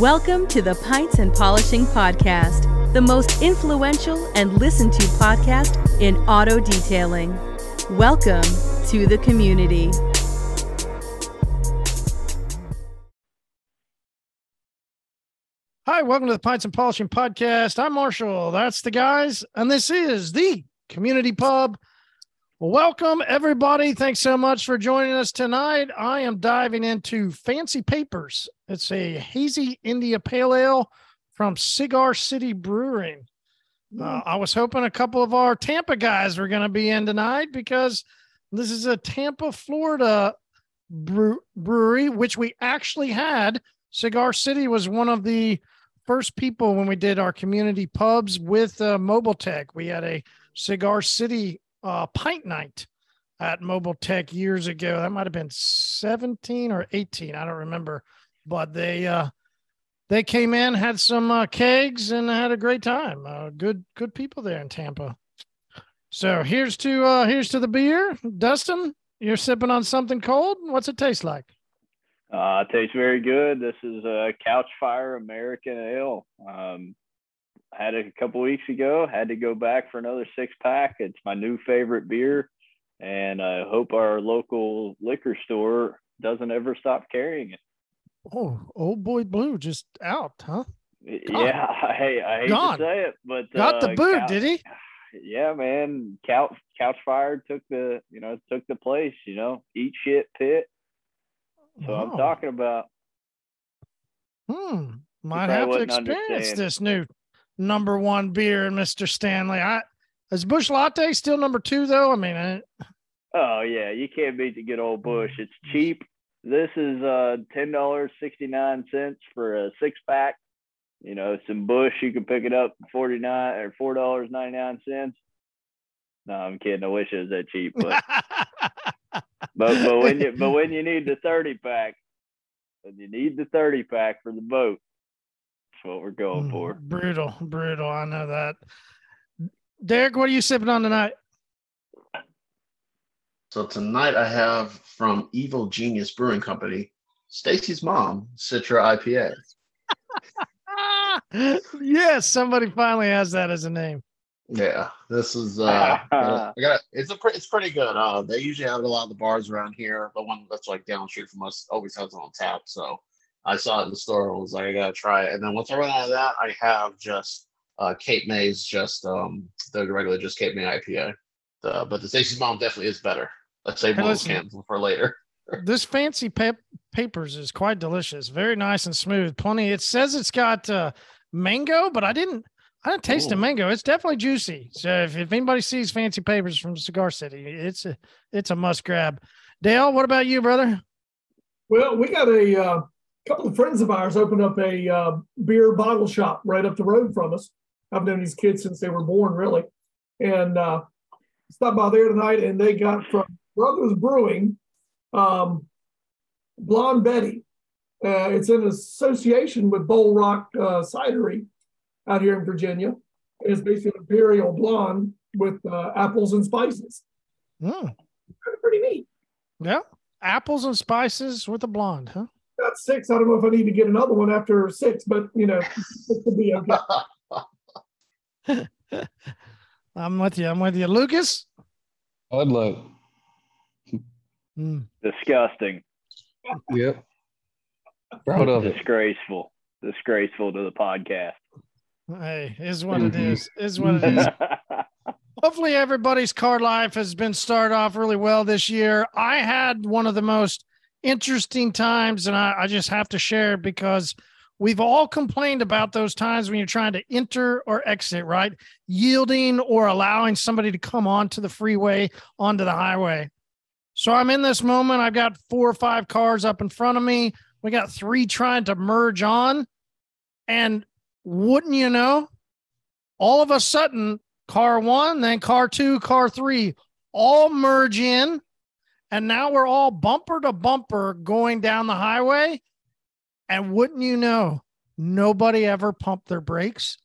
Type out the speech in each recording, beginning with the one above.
Welcome to the Pints and Polishing Podcast, the most influential and listened to podcast in auto detailing. Welcome to the community. Hi, welcome to the Pints and Polishing Podcast. I'm Marshall. That's the guys, and this is the Community Pub. Welcome everybody. Thanks so much for joining us tonight. I am diving into Fancy Papers. It's a hazy India Pale Ale from Cigar City Brewing. Uh, I was hoping a couple of our Tampa guys were going to be in tonight because this is a Tampa, Florida brew- brewery, which we actually had. Cigar City was one of the first people when we did our community pubs with uh, Mobile Tech. We had a Cigar City uh, pint night at Mobile Tech years ago. That might have been 17 or 18. I don't remember, but they uh, they came in, had some uh, kegs, and had a great time. Uh, good good people there in Tampa. So here's to uh, here's to the beer, Dustin. You're sipping on something cold. What's it taste like? Uh, it tastes very good. This is a Couch Fire American Ale. Um, had it a couple weeks ago. Had to go back for another six pack. It's my new favorite beer, and I hope our local liquor store doesn't ever stop carrying it. Oh, old boy blue just out, huh? Yeah, I, I hate Gone. to say it, but Got the uh, boot, Couch- did he? Yeah, man. Couch Couch Fire took the you know took the place. You know, eat shit pit. So I'm talking about. Hmm. Might have to experience understand. this new number one beer, Mr. Stanley. I is Busch Latte still number two though? I mean, I, Oh yeah, you can't beat the good old Busch. It's cheap. This is uh ten dollars sixty nine cents for a six pack. You know, some Busch you can pick it up forty nine or four dollars ninety nine cents. No, I'm kidding. I wish it was that cheap, but but but when you but when you need the thirty pack, when you need the thirty pack for the boat, what we're going Mm, for. brutal, brutal. I know that. Derek, what are you sipping on tonight? So tonight I have from Evil Genius Brewing Company, Stacy's mom, Citra IPA. Yes, somebody finally has that as a name. Yeah, this is uh, I got it's a pre- it's pretty good. Uh, they usually have it a lot of the bars around here. The one that's like down the street from us always has it on tap. So I saw it in the store and was like, I gotta try it. And then once I run out of that, I have just uh, Cape May's, just um, the regular just Cape May IPA. Uh, but the Stacy's mom definitely is better. Let's save Hey, those cans for later. This fancy pap- papers is quite delicious. Very nice and smooth. Plenty. It says it's got uh, mango, but I didn't. I didn't taste the Ooh. mango. It's definitely juicy. So if, if anybody sees fancy papers from Cigar City, it's a it's a must grab. Dale, what about you, brother? Well, we got a uh, couple of friends of ours opened up a uh, beer bottle shop right up the road from us. I've known these kids since they were born, really. And uh, stopped by there tonight, and they got from Brothers Brewing, um, Blonde Betty. Uh, it's in association with Bold Rock uh, Cidery out here in Virginia. It's basically an imperial blonde with uh, apples and spices. Mm, Pretty neat. yeah, apples and spices with a blonde, huh? Got six. I don't know if I need to get another one after six, but you know, it could be okay. I'm with you. I'm with you, Lucas. Bud Light. Mm, Disgusting. Yep. Proud of it. Disgraceful. Disgraceful to the podcast. hey, is what it Mhm. is. Is what it is. hopefully everybody's car life has been started off really well this year. I had one of the most interesting times, and I, I just have to share because we've all complained about those times when you're trying to enter or exit, right? Yielding or allowing somebody to come onto the freeway, onto the highway. So I'm in this moment. I've got four or five cars up in front of me. We got three trying to merge on. And wouldn't you know, all of a sudden, car one, then car two, car three, all merge in. And now we're all bumper to bumper going down the highway. And wouldn't you know, nobody ever pumped their brakes.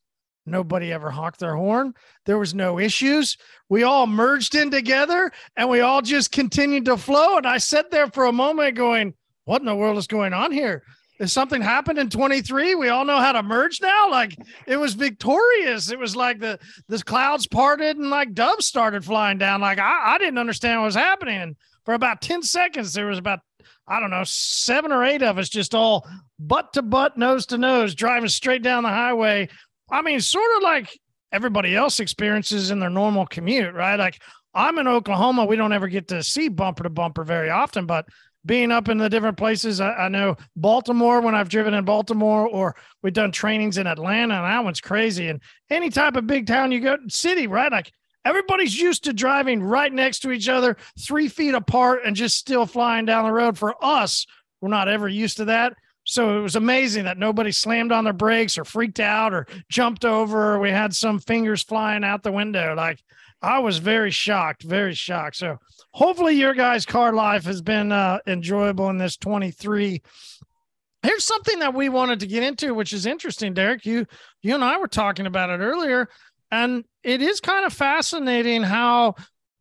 Nobody ever honked their horn. There was no issues. We all merged in together and we all just continued to flow. And I sat there for a moment going, What in the world is going on here? If something happened in 23, we all know how to merge now. Like it was victorious. It was like the the clouds parted and like doves started flying down. Like I, I didn't understand what was happening. And for about 10 seconds, there was about, I don't know, seven or eight of us just all butt to butt, nose to nose, driving straight down the highway. I mean, sort of like everybody else experiences in their normal commute, right? Like I'm in Oklahoma. We don't ever get to see bumper to bumper very often, but being up in the different places. I, I, know Baltimore when I've driven in Baltimore, or we've done trainings in Atlanta, and that one's crazy. And any type of big town you go, city, right? Like everybody's used to driving right next to each other, three feet apart, and just still flying down the road. For us, we're not ever used to that. So it was amazing that nobody slammed on their brakes or freaked out or jumped over. Or we had some fingers flying out the window. Like I was very shocked, very shocked. So hopefully your guys' car life has been uh, enjoyable in this 23. Here's something that we wanted to get into, which is interesting, Derek. You you and I were talking about it earlier, and it is kind of fascinating how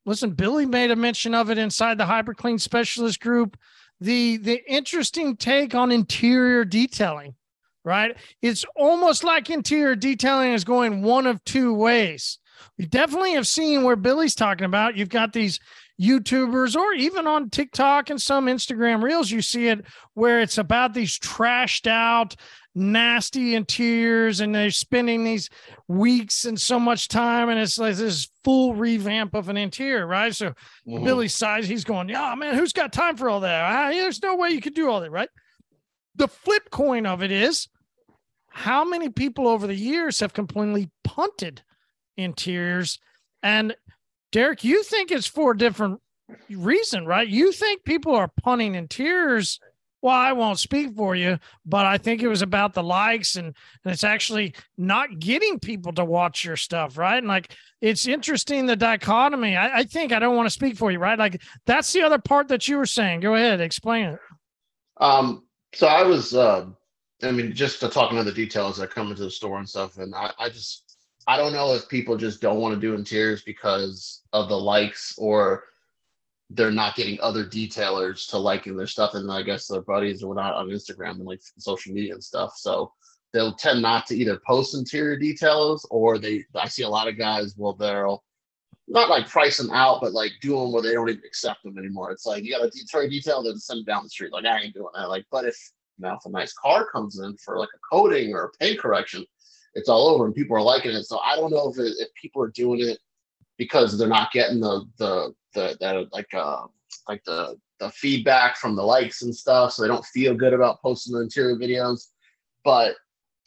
listen, Billy made a mention of it inside the hyperclean specialist group. The the interesting take on interior detailing, right? It's almost like interior detailing is going one of two ways we definitely have seen where Billy's talking about. You've got these YouTubers or even on TikTok and some Instagram reels, you see it where it's about these trashed out, nasty interiors and they're spending these weeks and so much time and it's like this full revamp of an interior, right? So mm-hmm. Billy's size, he's going, yeah, man, who's got time for all that? Ah, there's no way you could do all that, right? The flip coin of it is how many people over the years have completely punted interiors. And Derek, you think it's for a different reason, right? You think people are punting in tears. Well, I won't speak for you, but I think it was about the likes and, and it's actually not getting people to watch your stuff, right? And like it's interesting the dichotomy. I, I think I don't want to speak for you, right? Like that's the other part that you were saying. Go ahead, explain it. Um, so I was uh I mean, just to talk about the details that come into the store and stuff, and I, I just I don't know if people just don't want to do interiors because of the likes or they're not getting other detailers to liking their stuff. And I guess their buddies are not on Instagram and like social media and stuff. So they'll tend not to either post interior details or they, I see a lot of guys, well, they'll not like price them out, but like do them where they don't even accept them anymore. It's like you got a interior detail, then send it down the street. Like I ain't doing that. Like, but if now if a nice car comes in for like a coating or a paint correction, it's all over and people are liking it. So I don't know if, it, if people are doing it because they're not getting the the the that like uh like the the feedback from the likes and stuff, so they don't feel good about posting the interior videos. But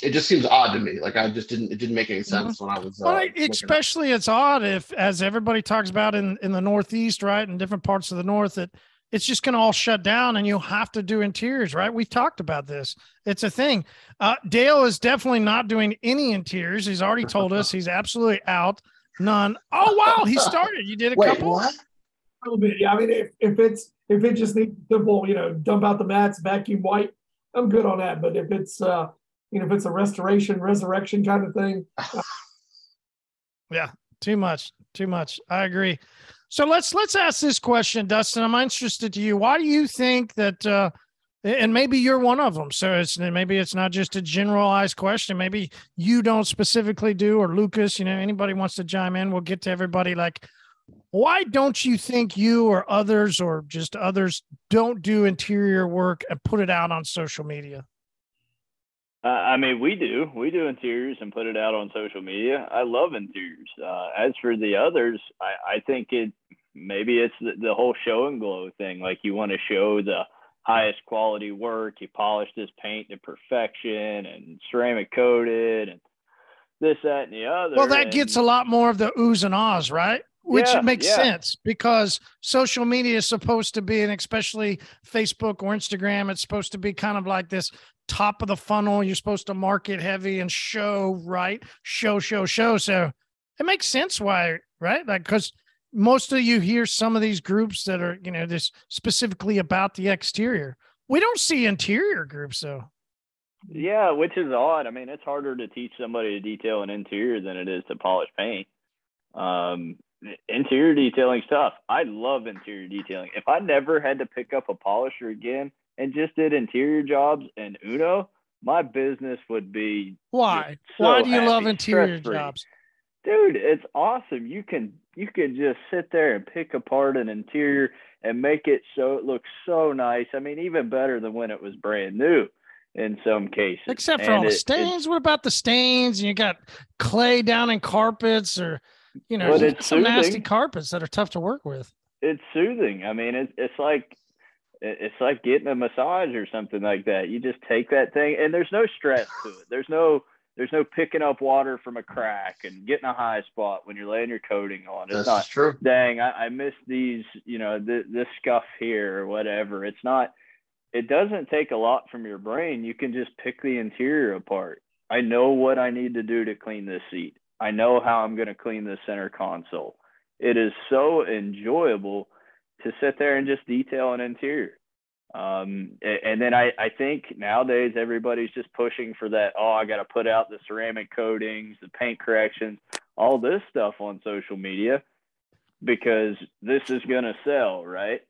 it just seems odd to me. Like I just didn't it didn't make any sense mm-hmm. when I was. Uh, well, especially it's odd if, as everybody talks about in in the Northeast, right, in different parts of the North, that it's just going to all shut down and you'll have to do interiors, right? We've talked about this. It's a thing. Uh, Dale is definitely not doing any interiors. He's already told us he's absolutely out. None. Oh, wow. He started. You did a Wait, couple. What? A little bit. Yeah. I mean, if, if it's, if it just needs simple, you know, dump out the mats, vacuum white, I'm good on that. But if it's, uh, you know, if it's a restoration, resurrection kind of thing. yeah. Too much. Too much. I agree. So let's let's ask this question, Dustin. I'm interested to you. Why do you think that? Uh, and maybe you're one of them. So it's maybe it's not just a generalized question. Maybe you don't specifically do, or Lucas. You know, anybody wants to chime in, we'll get to everybody. Like, why don't you think you or others, or just others, don't do interior work and put it out on social media? Uh, I mean, we do. We do interiors and put it out on social media. I love interiors. Uh, as for the others, I, I think it maybe it's the, the, whole show and glow thing. Like you want to show the highest quality work. You polished this paint to perfection and ceramic coated and this, that, and the other. Well, that and, gets a lot more of the oohs and ahs, right? which yeah, makes yeah. sense because social media is supposed to be, and especially Facebook or Instagram, it's supposed to be kind of like this top of the funnel. You're supposed to market heavy and show, right? Show, show, show. So it makes sense why, right? Like, because most of you hear some of these groups that are, you know, this specifically about the exterior. We don't see interior groups though. Yeah, which is odd. I mean, it's harder to teach somebody to detail an interior than it is to polish paint. Um, interior detailing stuff. I love interior detailing. If I never had to pick up a polisher again, and just did interior jobs and Uno, my business would be Why? so Why do you love interior stress-free. jobs? dude it's awesome you can you can just sit there and pick apart an interior and make it so it looks so nice i mean even better than when it was brand new in some cases Except for And all the it- it- stains. what about the stains? And you got clay down in carpets or, you know, some nasty carpets that are tough to work with. it's soothing i mean it's it's like it- it's like getting a massage or something like that you just take that thing and there's no stress to it there's no there's no picking up water from a crack and getting a high spot when you're laying your coating on it's This not true. dang, I, I missed these, you know, th- this scuff here or whatever. It's not, it doesn't take a lot from your brain. You can just pick the interior apart. I know what I need to do to clean this seat. I know how I'm going to clean the center console. It is so enjoyable to sit there and just detail an interior. Um, and then I, I think nowadays everybody's just pushing for that. Oh, I got to put out the ceramic coatings, the paint corrections, all this stuff on social media because this is going to sell, right?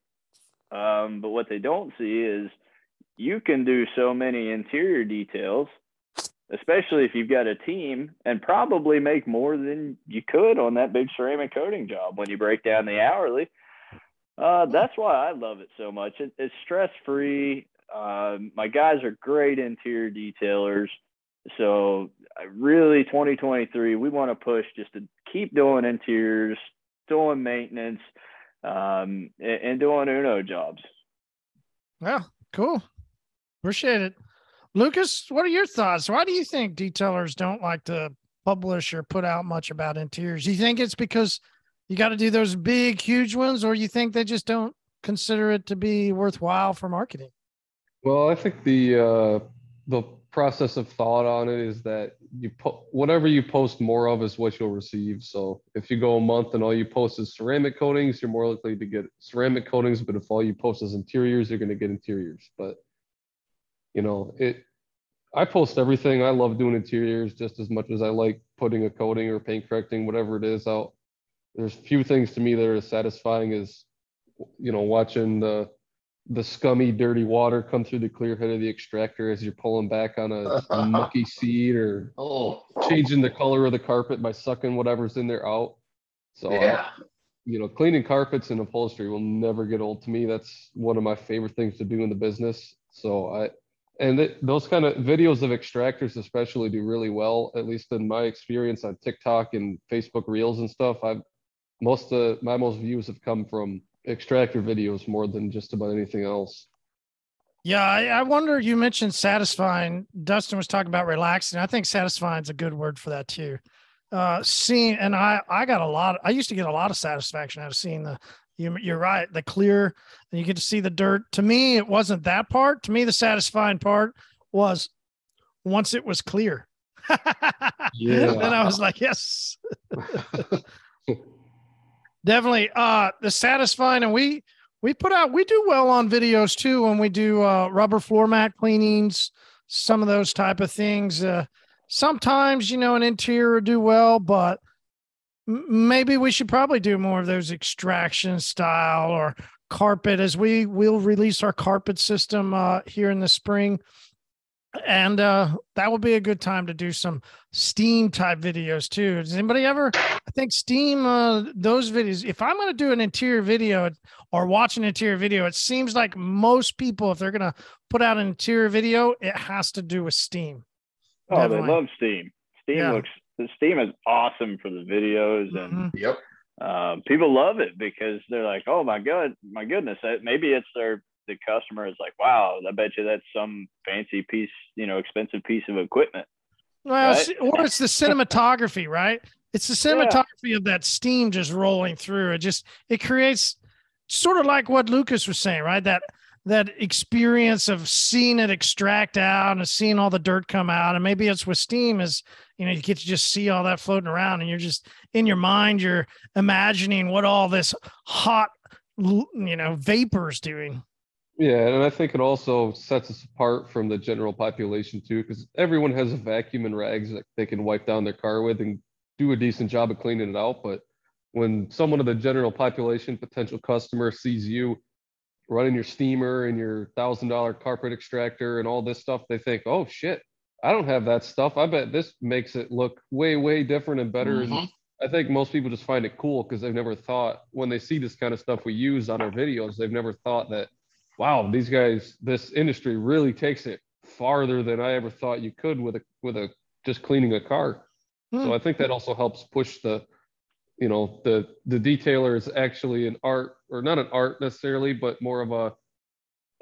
Um, but what they don't see is you can do so many interior details, especially if you've got a team, and probably make more than you could on that big ceramic coating job when you break down the hourly. Uh, that's why I love it so much. It, it's stress free. Um, my guys are great interior detailers. So really 2023, we want to push just to keep doing interiors, doing maintenance, um, and, and doing Uno jobs. Well, cool. Appreciate it. Lucas, what are your thoughts? Why do you think detailers don't like to publish or put out much about interiors? Do you think it's because you got to do those big, huge ones, or you think they just don't consider it to be worthwhile for marketing? Well, I think the uh, the process of thought on it is that you put whatever you post more of is what you'll receive. So if you go a month and all you post is ceramic coatings, you're more likely to get ceramic coatings. But if all you post is interiors, you're going to get interiors. But you know, it. I post everything. I love doing interiors just as much as I like putting a coating or paint correcting, whatever it is out. There's few things to me that are as satisfying as, you know, watching the the scummy, dirty water come through the clear head of the extractor as you're pulling back on a, a mucky seat or Oh, changing the color of the carpet by sucking whatever's in there out. So, yeah. you know, cleaning carpets and upholstery will never get old to me. That's one of my favorite things to do in the business. So I, and it, those kind of videos of extractors especially do really well, at least in my experience on TikTok and Facebook Reels and stuff. I've most of my most views have come from extractor videos more than just about anything else. Yeah, I, I wonder. You mentioned satisfying. Dustin was talking about relaxing. I think satisfying is a good word for that too. Uh, seeing, and I, I got a lot. I used to get a lot of satisfaction out of seeing the. You, you're right. The clear, and you get to see the dirt. To me, it wasn't that part. To me, the satisfying part was once it was clear. Yeah. and I was like, yes, definitely. Uh, the satisfying, and we we put out we do well on videos too when we do uh, rubber floor mat cleanings some of those type of things uh, sometimes you know an interior do well but maybe we should probably do more of those extraction style or carpet as we will release our carpet system uh, here in the spring and uh, that would be a good time to do some steam type videos too does anybody ever i think steam uh, those videos if i'm going to do an interior video or watch an interior video, it seems like most people, if they're going to put out an interior video, it has to do with Steam. Oh, Definitely. they love Steam. Steam Yeah. looks the Steam is awesome for the videos and Mhm. Yep. uh, people love it because they're like, oh my god, my goodness, maybe it's their the customer is like, wow, I bet you that's some fancy piece, you know, expensive piece of equipment. Well, Right. or it's the cinematography, right? It's the cinematography of that steam just rolling through. It just it creates sort of like what Lucas was saying, right? That that experience of seeing it extract out and seeing all the dirt come out. And maybe it's with steam is, you know, you get to just see all that floating around and you're just in your mind, you're imagining what all this hot, you know, vapors doing. Yeah, and I think it also sets us apart from the general population too, because everyone has a vacuum and rags that they can wipe down their car with and do a decent job of cleaning it out. But when someone of the general population, potential customer, sees you running your steamer and your thousand dollar carpet extractor and all this stuff, they think, oh shit, I don't have that stuff. I bet this makes it look way, way different and better. And Mhm. I think most people just find it cool because they've never thought when they see this kind of stuff we use on our videos, they've never thought that, wow, these guys, this industry really takes it farther than I ever thought you could with a with a just cleaning a car. Hmm. So I think that also helps push the, you know, the the detailer is actually an art or not an art necessarily, but more of a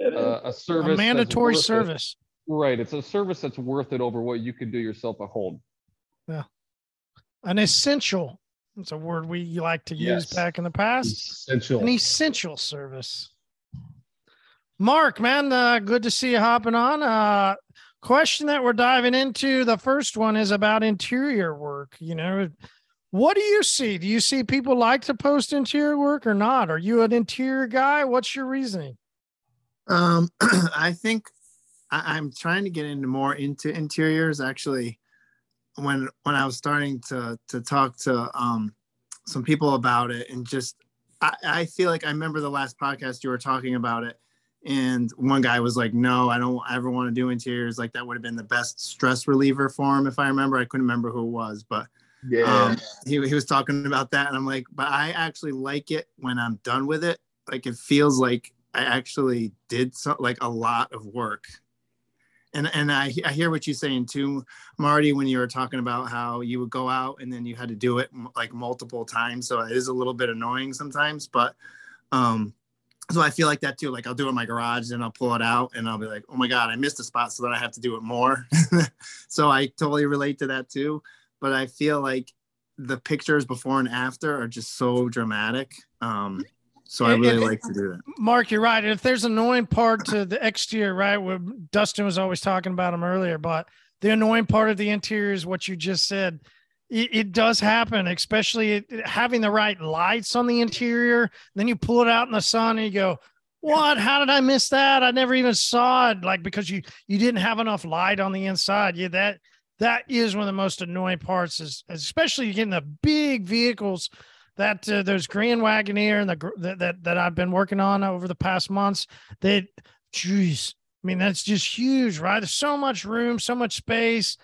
a, a service. a mandatory worth it. service. Right. It's a service that's worth it over what you could do yourself at home. Yeah, an essential. It's a word we like to use Yes. back in the past. Essential. An essential service. Mark, man, uh, good to see you hopping on. Uh, question that we're diving into. The first one is about interior work. You know, what do you see? Do you see people like to post interior work or not? Are you an interior guy? What's your reasoning? Um, I think I, I'm trying to get into more into interiors. Actually, when when I was starting to to talk to um, some people about it, and just I, I feel like I remember the last podcast you were talking about it, and one guy was like, "No, I don't ever want to do interiors. Like that would have been the best stress reliever for him." If I remember, I couldn't remember who it was, but Yeah. um, he, he was talking about that and i'm like but i actually like it when i'm done with it like it feels like i actually did so, like a lot of work and and I, I hear what you're saying too marty when you were talking about how you would go out and then you had to do it m- like multiple times so it is a little bit annoying sometimes but um so i feel like that too like i'll do it in my garage and i'll pull it out and i'll be like oh my god i missed a spot so then i have to do it more so i totally relate to that too but I feel like the pictures before and after are just so dramatic. Um, so I And- really and- like to do that. Mark, you're right. If there's an annoying part to the exterior, right? Where Dustin was always talking about them earlier, but the annoying part of the interior is what you just said. It, it does happen, especially having the right lights on the interior. Then you pull it out in the sun and you go, "What? How did I miss that? I never even saw it." Like because you you didn't have enough light on the inside. Yeah, that that is one of the most annoying parts. Is especially getting the big vehicles that uh, those Grand Wagoneer and the that, that that I've been working on over the past months. That, jeez, I mean that's just huge, right? There's so much room, so much space,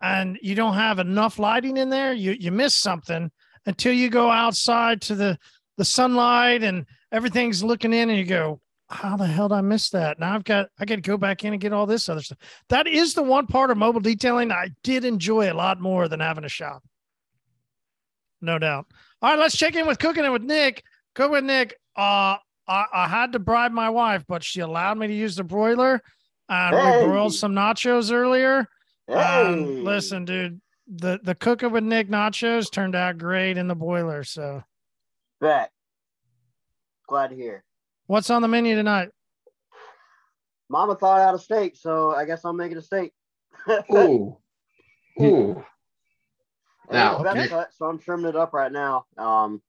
and you don't have enough lighting in there. You you miss something until you go outside to the the sunlight and everything's looking in, and you go, how the hell did I miss that? Now I've got I got to go back in and get all this other stuff. That is the one part of mobile detailing I did enjoy a lot more than having a shop. No doubt. All right, let's check in with cooking it with Nick. Cook with Nick. Uh, I, I had to bribe my wife, but she allowed me to use the broiler. And we broiled some nachos earlier. Hey. Um, listen, dude, the the cooking with Nick nachos turned out great in the boiler. So, Bet. Glad to hear. what's on the menu tonight? Mama thought out a steak, so I guess I'm making a steak. Ooh. Ooh. Now, okay. cut, so I'm trimming it up right now. Um,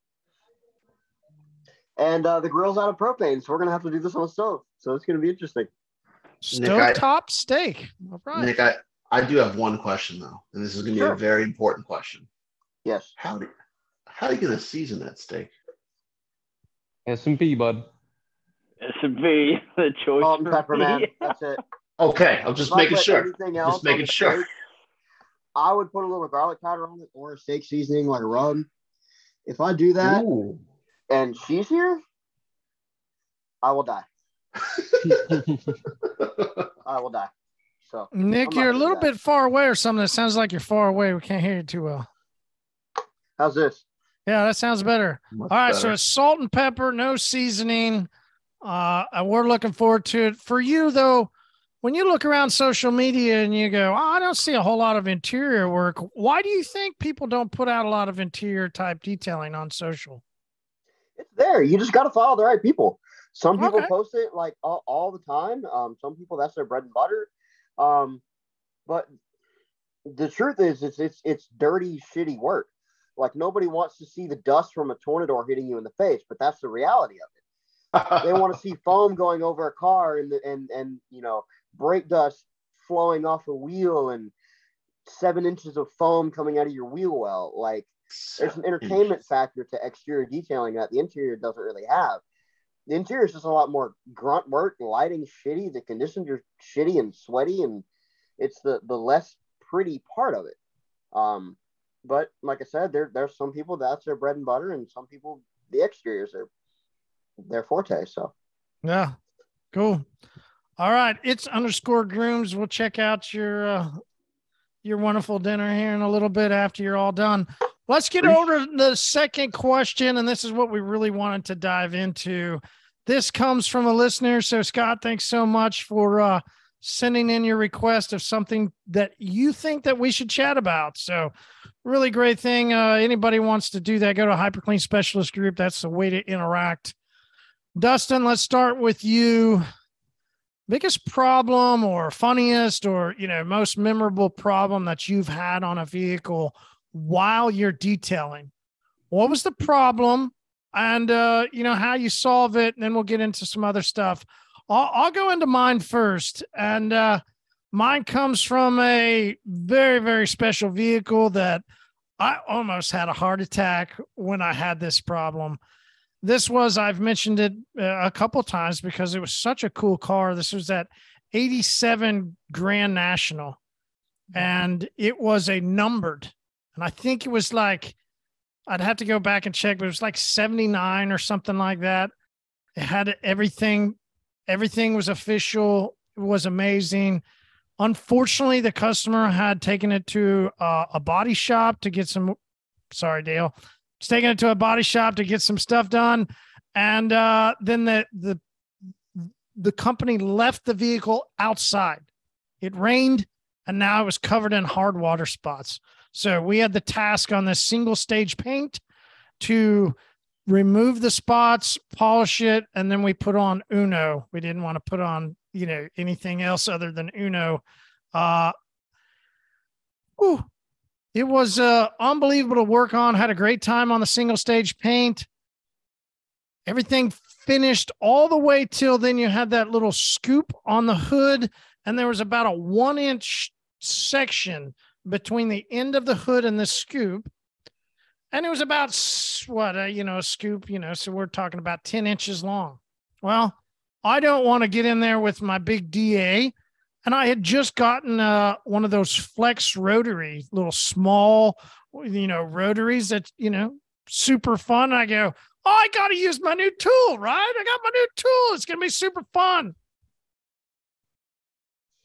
and uh, the grill's out of propane, so we're gonna have to do this on a stove. So it's gonna be interesting. Nick, I- Stovetop steak. All right. Nick, I, I do have one question though, and this is going to be a very important question. Yes. How do how are you going to season that steak? S and P, bud. S and P, the choice. Salt and pepper, me. man. That's it. Okay, I'm just If making sure. else Just making sure. steak, I would put a little garlic powder on it or a steak seasoning like a rub. If I do that Ooh. and she's here, I will die. I will die. So Nick, you're a little that. bit far away or something. It sounds like you're far away. We can't hear you too well. how's this? Yeah, that sounds better. Much All right, so it's salt and pepper, no seasoning. Uh, and we're looking forward to it. For you though, when you look around social media and you go, oh, I don't see a whole lot of interior work. Why do you think people don't put out a lot of interior type detailing on social? It's there. You just got to follow the right people. Some people Okay. post it like all, all the time. Um, some people that's their bread and butter. Um, but the truth is, it's it's it's dirty, shitty work. Like nobody wants to see the dust from a tornado hitting you in the face, but that's the reality of it. They want to see foam going over a car and the, and and you know brake dust flowing off a wheel and seven inches of foam coming out of your wheel well. Like there's an entertainment factor to exterior detailing that the interior doesn't really have. The interior is just a lot more grunt work, lighting shitty, the conditions are shitty and sweaty, and it's the the less pretty part of it. Um, but like I said, there there's some people that's their bread and butter, and some people the exteriors are their forte. So yeah, cool. All right, it's underscore grooms. We'll check out your uh, your wonderful dinner here in a little bit after you're all done. Let's get over to the second question, and this is what we really wanted to dive into. This comes from a listener. So Scott, thanks so much for uh, sending in your request of something that you think that we should chat about. So really great thing. Uh, anybody wants to do that, go to Hyperclean Specialist Group. That's the way to interact. Dustin, let's start with you. Biggest problem or funniest or you know most memorable problem that you've had on a vehicle while you're detailing. What was the problem? And uh, you know how you solve it, and then we'll get into some other stuff. I'll, I'll go into mine first, and uh, mine comes from a very very special vehicle that I almost had a heart attack when I had this problem. This was I've mentioned it uh, a couple times because it was such a cool car. This was that 87 Grand National and it was a numbered and I think it was like I'd have to go back and check, but it was like 79 or something like that. It had everything Everything was official. It was amazing. Unfortunately, the customer had taken it to uh, a body shop to get some. Sorry, Dale. It's taking it to a body shop to get some stuff done, and uh, then the the the company left the vehicle outside. It rained, and now it was covered in hard water spots. So we had the task on this single stage paint to remove the spots, polish it, and then we put on Uno. We didn't want to put on, you know, anything else other than Uno. Uh, whew, it was uh, unbelievable to work on. Had a great time on the single stage paint. Everything finished all the way till then. You had that little scoop on the hood, and there was about a one inch section between the end of the hood and the scoop. And it was about what uh, you know a scoop you know so we're talking about 10 inches long. Well i don't want to get in there with my big da and i had just gotten uh, one of those flex rotary little small you know rotaries that you know super fun. I go oh i gotta use my new tool right? I got my new tool. It's gonna be super fun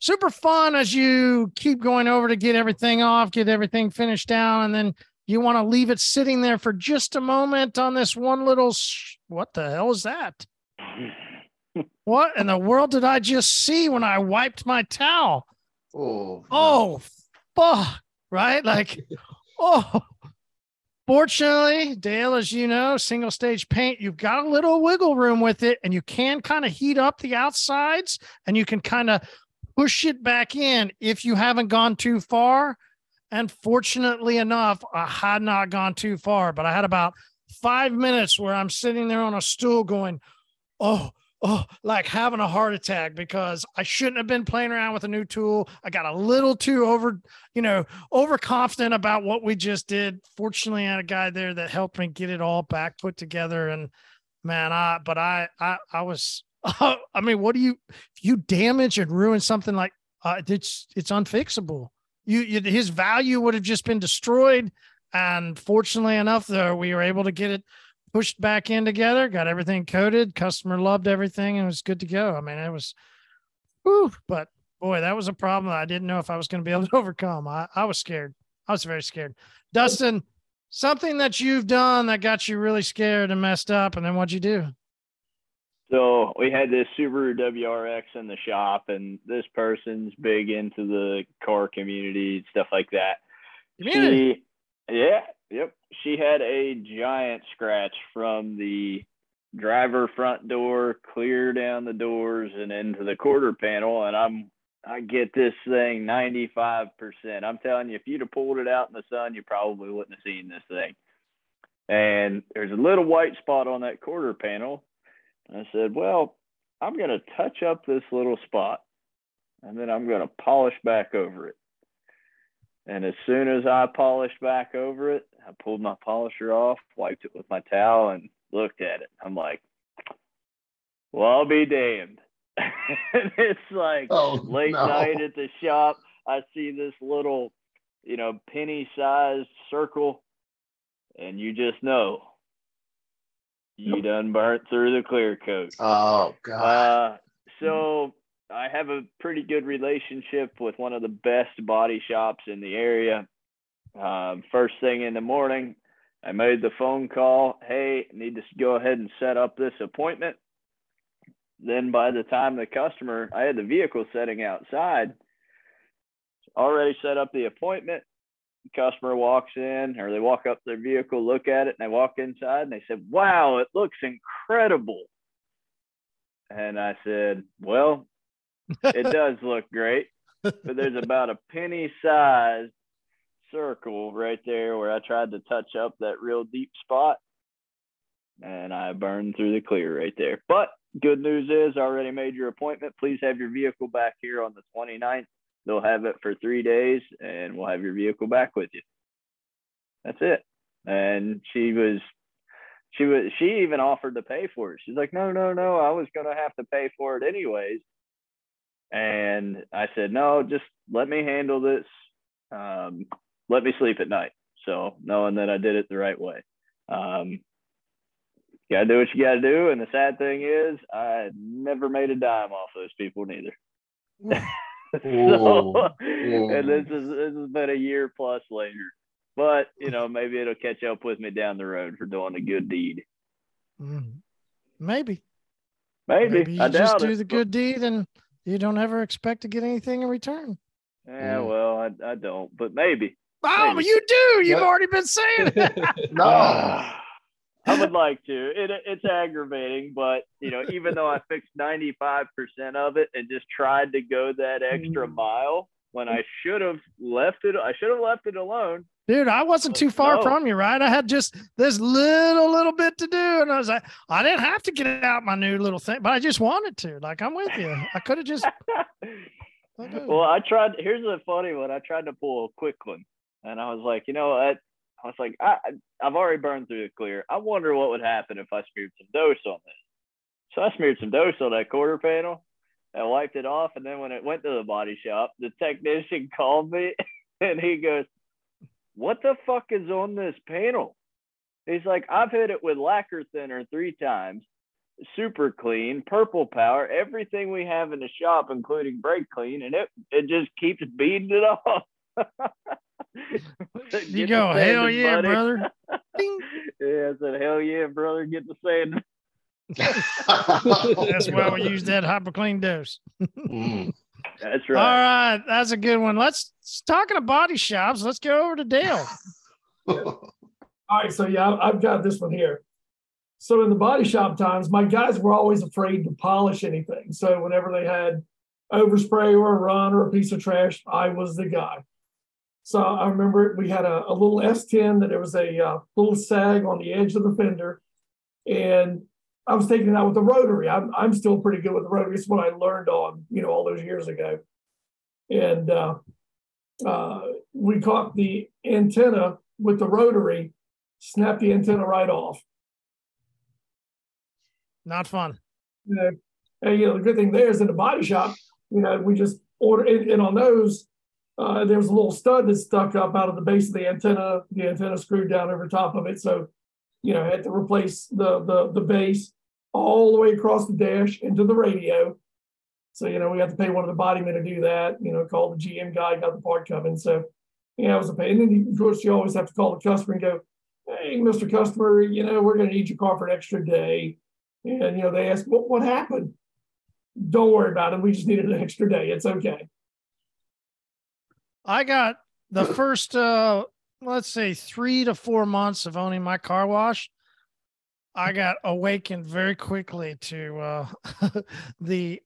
super fun as you keep going over to get everything off get everything finished down and then you want to leave it sitting there for just a moment on this one little sh- what the hell is that? What in the world did i just see when i wiped my towel? Oh, oh fuck right? Like oh. Fortunately dale as you know single stage paint you've got a little wiggle room with it and you can kind of heat up the outsides and you can kind of push it back in if you haven't gone too far and fortunately enough, I had not gone too far, but I had about five minutes where I'm sitting there on a stool going, oh, oh, like having a heart attack because I shouldn't have been playing around with a new tool. I got a little too over, you know, overconfident about what we just did. Fortunately, I had a guy there that helped me get it all back put together. And man, I, but I, I, I was, I mean, what do you, you damage and ruin something like, uh, it's, it's unfixable you, you his value would have just been destroyed. And fortunately enough, though, we were able to get it pushed back in together, got everything coated. Customer loved everything and it was good to go. I mean, it was, whew, but boy, that was a problem I didn't know if I was going to be able to overcome. I, I was scared. I was very scared. Dustin, something that you've done that got you really scared and messed up, and then what'd you do? So we had this Subaru WRX in the shop, and this person's big into the car community stuff like that. Community. She, yeah, yep. She had a giant scratch from the driver front door clear down the doors and into the quarter panel, and I'm I get this thing 95%. I'm telling you, if you'd have pulled it out in the sun, you probably wouldn't have seen this thing. And there's a little white spot on that quarter panel I said, well, I'm going to touch up this little spot and then I'm going to polish back over it. And as soon as I polished back over it, I pulled my polisher off, wiped it with my towel, and looked at it. I'm like, Well, I'll be damned. and it's like Oh, late no. night at the shop. I see this little, you know, penny sized circle, and you just know you done burnt through the clear coat. Oh God. Uh, so I have a pretty good relationship with one of the best body shops in the area. Um, first thing in the morning, I made the phone call. Hey, need to go ahead and set up this appointment. Then by the time the customer, I had the vehicle setting outside, already set up the appointment. Customer walks in, or they walk up their vehicle, look at it, and they walk inside, and they said, "Wow, it looks incredible." And I said, Well, it does look great, but there's about a penny sized circle right there where I tried to touch up that real deep spot. And I burned through the clear right there. But good news is, I already made your appointment. Please have your vehicle back here on the 29th. They'll have it for three days and we'll have your vehicle back with you. That's it. And she was she was she even offered to pay for it. She's like, no, no, no, I was gonna have to pay for it anyways. And I said, no, just let me handle this. Um, let me sleep at night. So knowing that I did it the right way. Um, you gotta do what you gotta do. And the sad thing is, I never made a dime off those people neither. so, and this is this has been a year plus later. But you know, maybe it'll catch up with me down the road for doing a good deed. Mm, Maybe. Maybe, Maybe you I just do it. the good deed and you don't ever expect to get anything in return. Yeah, Mm. well, I, I don't, but maybe. Oh, Maybe. you do. You've Yep. already been saying it. No. I would like to. It, it's aggravating, but you know, even though I fixed ninety five percent of it and just tried to go that extra Mm. mile when I should have left it, I should have left it alone. Dude, I wasn't too far No. from you, right? I had just this little little bit to do, and I was like, I didn't have to get out my new little thing, but I just wanted to. Like, I'm with you. I could have just. Well, I tried. Here's the funny one. I tried to pull a quick one, and I was like, you know what? I was like, I, I've already burned through the clear. I wonder what would happen if I smeared some dose on this. So I smeared some dose on that quarter panel. and wiped it off, and then when it went to the body shop, the technician called me, and he goes, "What the fuck is on this panel?" He's like, "I've hit it with lacquer thinner three times." super clean, purple power, everything we have in the shop, including brake clean, and it it just keeps beating it off. you go, hell sanding, yeah, buddy." brother. Yeah, I said, hell yeah, brother, get the sand. That's why we use that hyperclean dose. Mm. That's right. All right. right, that's a good one. Let's talking of body shops. Let's go over to Dale. All right, so yeah, I've got this one here. So in the body shop times, my guys were always afraid to polish anything. So whenever they had overspray or a run or a piece of trash, I was the guy. So I remember we had a, a little S10 that there was a uh, little sag on the edge of the fender, and I was taking it out with the rotary. I'm I'm still pretty good with the rotary. It's what I learned on you know all those years ago, and uh, uh, we caught the antenna with the rotary, snapped the antenna right off. Not fun. You know, and you know the good thing there is in the body shop, you know, we just order and, and on those, uh, there was a little stud that stuck up out of the base of the antenna. The antenna screwed down over top of it, so you know I had to replace the the the base all the way across the dash into the radio. So you know we had to pay one of the body men to do that. You know, call the GM guy, got the part coming. So know it was a pain. And then of course you always have to call the customer and go, "Hey, Mr. Customer, you know we're going to need your car for an extra day." And you know they ask, "What what happened?" Don't worry about it. We just needed an extra day. It's okay. I got the first uh let's say 3 to 4 months of owning my car wash. I got awakened very quickly to uh the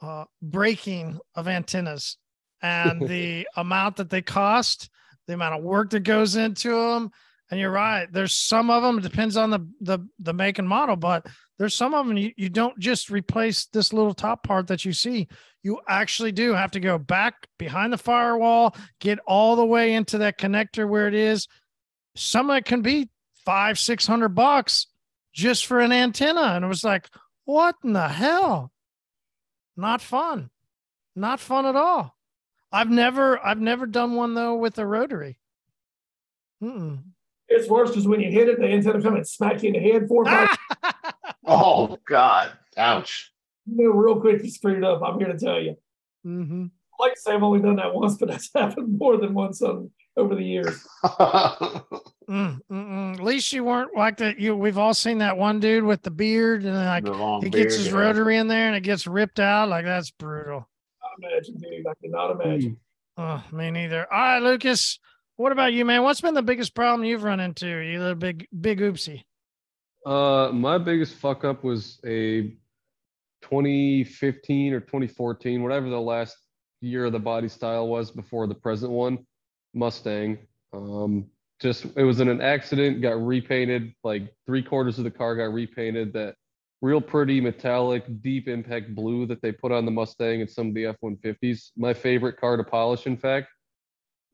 uh breaking of antennas and the amount that they cost, the amount of work that goes into them. And you're right. There's some of them, depends on the the the make and model, but there's some of them you, you don't just replace this little top part that you see you actually do have to go back behind the firewall, get all the way into that connector where it is. Some of it can be five, six hundred bucks just for an antenna. And it was like, What in the hell? Not fun. Not fun at all. I've never I've never done one though with a rotary. Mm-mm. It's worse because when you hit it, they instead of coming and smack you in the head four or oh God! Ouch! you know, real quick, you screwed up. I'm here to tell you. hmm I like to say I've only done that once, but that's happened more than once um, over the years. Mm. At least you weren't like that. You we've all seen that one dude with the beard and then like The he gets beard, his yeah. rotary in there and it gets ripped out. Like that's brutal. I imagine, dude. I cannot imagine. Oh, me neither. All right, Lucas. What about you, man? What's been the biggest problem you've run into? You little big big oopsie. Uh, my biggest fuck up was a 2015 or 2014, whatever the last year of the body style was before the present one, Mustang. Um, just it was in an accident, got repainted, like three quarters of the car got repainted. That real pretty metallic deep impact blue that they put on the Mustang and some of the F-150s. My favorite car to polish, in fact.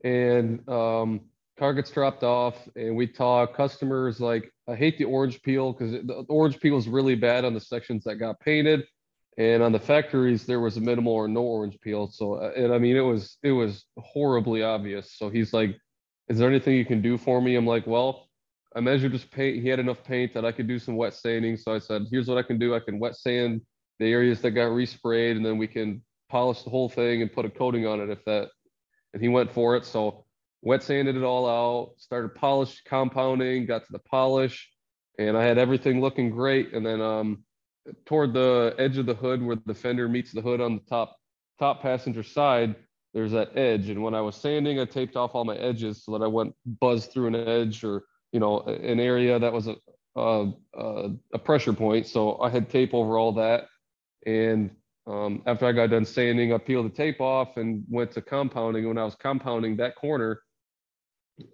And um, car gets dropped off, and we talk. Customers like, I hate the orange peel because the orange peel is really bad on the sections that got painted, and on the factories there was a minimal or no orange peel. So, uh, and I mean, it was it was horribly obvious. So he's like, "Is there anything you can do for me?" I'm like, "Well." I measured his paint. He had enough paint that I could do some wet sanding. So I said, here's what I can do. I can wet sand the areas that got resprayed, and then we can polish the whole thing and put a coating on it if that. And he went for it. So wet sanded it all out, started polish compounding, got to the polish, and I had everything looking great. And then um, toward the edge of the hood where the fender meets the hood on the top top passenger side, there's that edge. And when I was sanding, I taped off all my edges so that I wouldn't buzz through an edge or you know an area that was a a, pressure point. So I had tape over all that. And um, after I got done sanding, I peeled the tape off and went to compounding. When I was compounding that corner,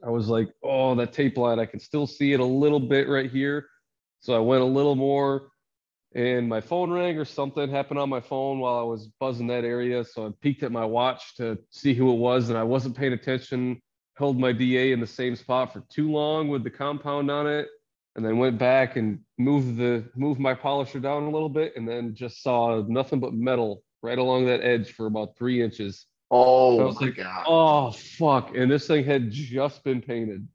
I was like, oh, that tape line, I can still see it a little bit right here. So I went a little more and my phone rang or something happened on my phone while I was buzzing that area. So I peeked at my watch to see who it was and I wasn't paying attention, held my DA in the same spot for too long with the compound on it and then went back and moved the moved my polisher down a little bit and then just saw nothing but metal right along that edge for about three inches. Oh I Oh was my like, God! Oh fuck. And this thing had just been painted.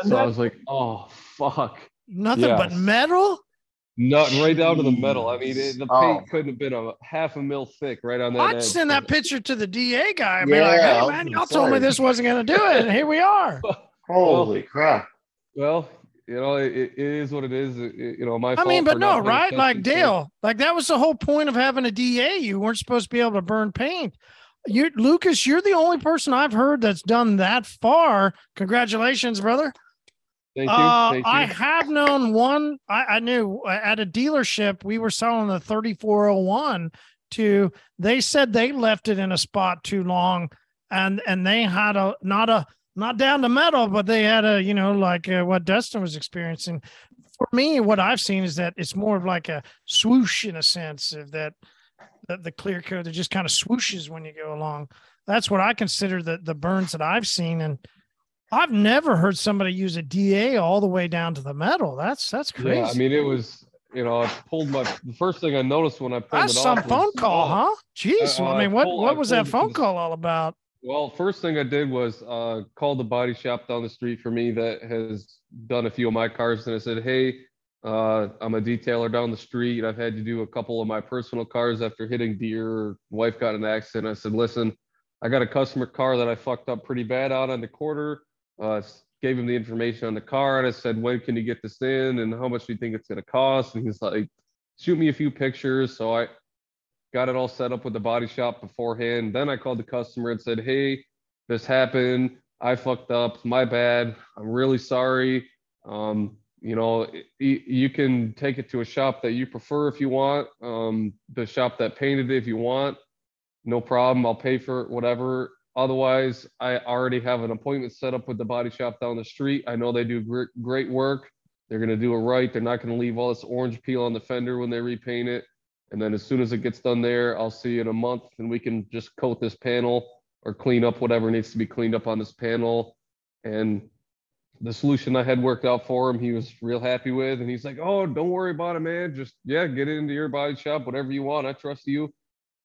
And So I was like, oh fuck. Nothing but metal. Not right down to the metal. I mean, it, the oh. paint Oh. couldn't have been a half a mil thick right on that I'd edge. send that picture to the DA guy and be like, Yeah, I "Hey man, y'all told me this wasn't going to do it, and here we are." Holy crap! Well, you know, it, it is what it is. It- you know, my. I mean, but no, right? Like Dale, like that was the whole point of having a DA. You weren't supposed to be able to burn paint. You, Lucas, you're the only person I've heard that's done that far. Congratulations, brother. Thank you. Uh, Thank you. I have known one. I, I knew uh, at a dealership we were selling the 3401 to. They said they left it in a spot too long, and and they had a not a not down to metal, but they had a you know like uh, what Dustin was experiencing. For me, what I've seen is that it's more of like a swoosh in a sense of that the, the clear coat that just kind of swooshes when you go along. That's what I consider the the burns that I've seen and. I've never heard somebody use a DA all the way down to the metal. That's that's crazy. Yeah, I mean, it was. You know, I pulled my. The first thing I noticed when I pulled that's it some off phone was, call, oh, huh? Jeez. uh, well, I I mean, what pulled- what I was that phone call all about? Well, first thing I did was uh, call the body shop down the street for me that has done a few of my cars, and I said, "Hey, uh, I'm a detailer down the street. I've had to do a couple of my personal cars after hitting deer. Wife got an accident. I said, listen, I got a customer car that I fucked up pretty bad out on the quarter. Uh, gave him the information on the car, and I said, when can you get this in, and how much do you think it's going to cost? And he's like, shoot me a few pictures. So I got it all set up with the body shop beforehand. Then I called the customer and said, Hey, this happened. I fucked up. My bad. I'm really sorry. Um, you know, you can take it to a shop that you prefer if you want. Um, the shop that painted it if you want. No problem. I'll pay for it, whatever. Otherwise, I already have an appointment set up with the body shop down the street. I know they do great work. They're going to do it right. They're not going to leave all this orange peel on the fender when they repaint it. And then as soon as it gets done there, I'll see you in a month and we can just coat this panel or clean up whatever needs to be cleaned up on this panel and the solution I had worked out for him, he was real happy with. And he's like, Oh, don't worry about it, man. Just, yeah, get it into your body shop, whatever you want. I trust you.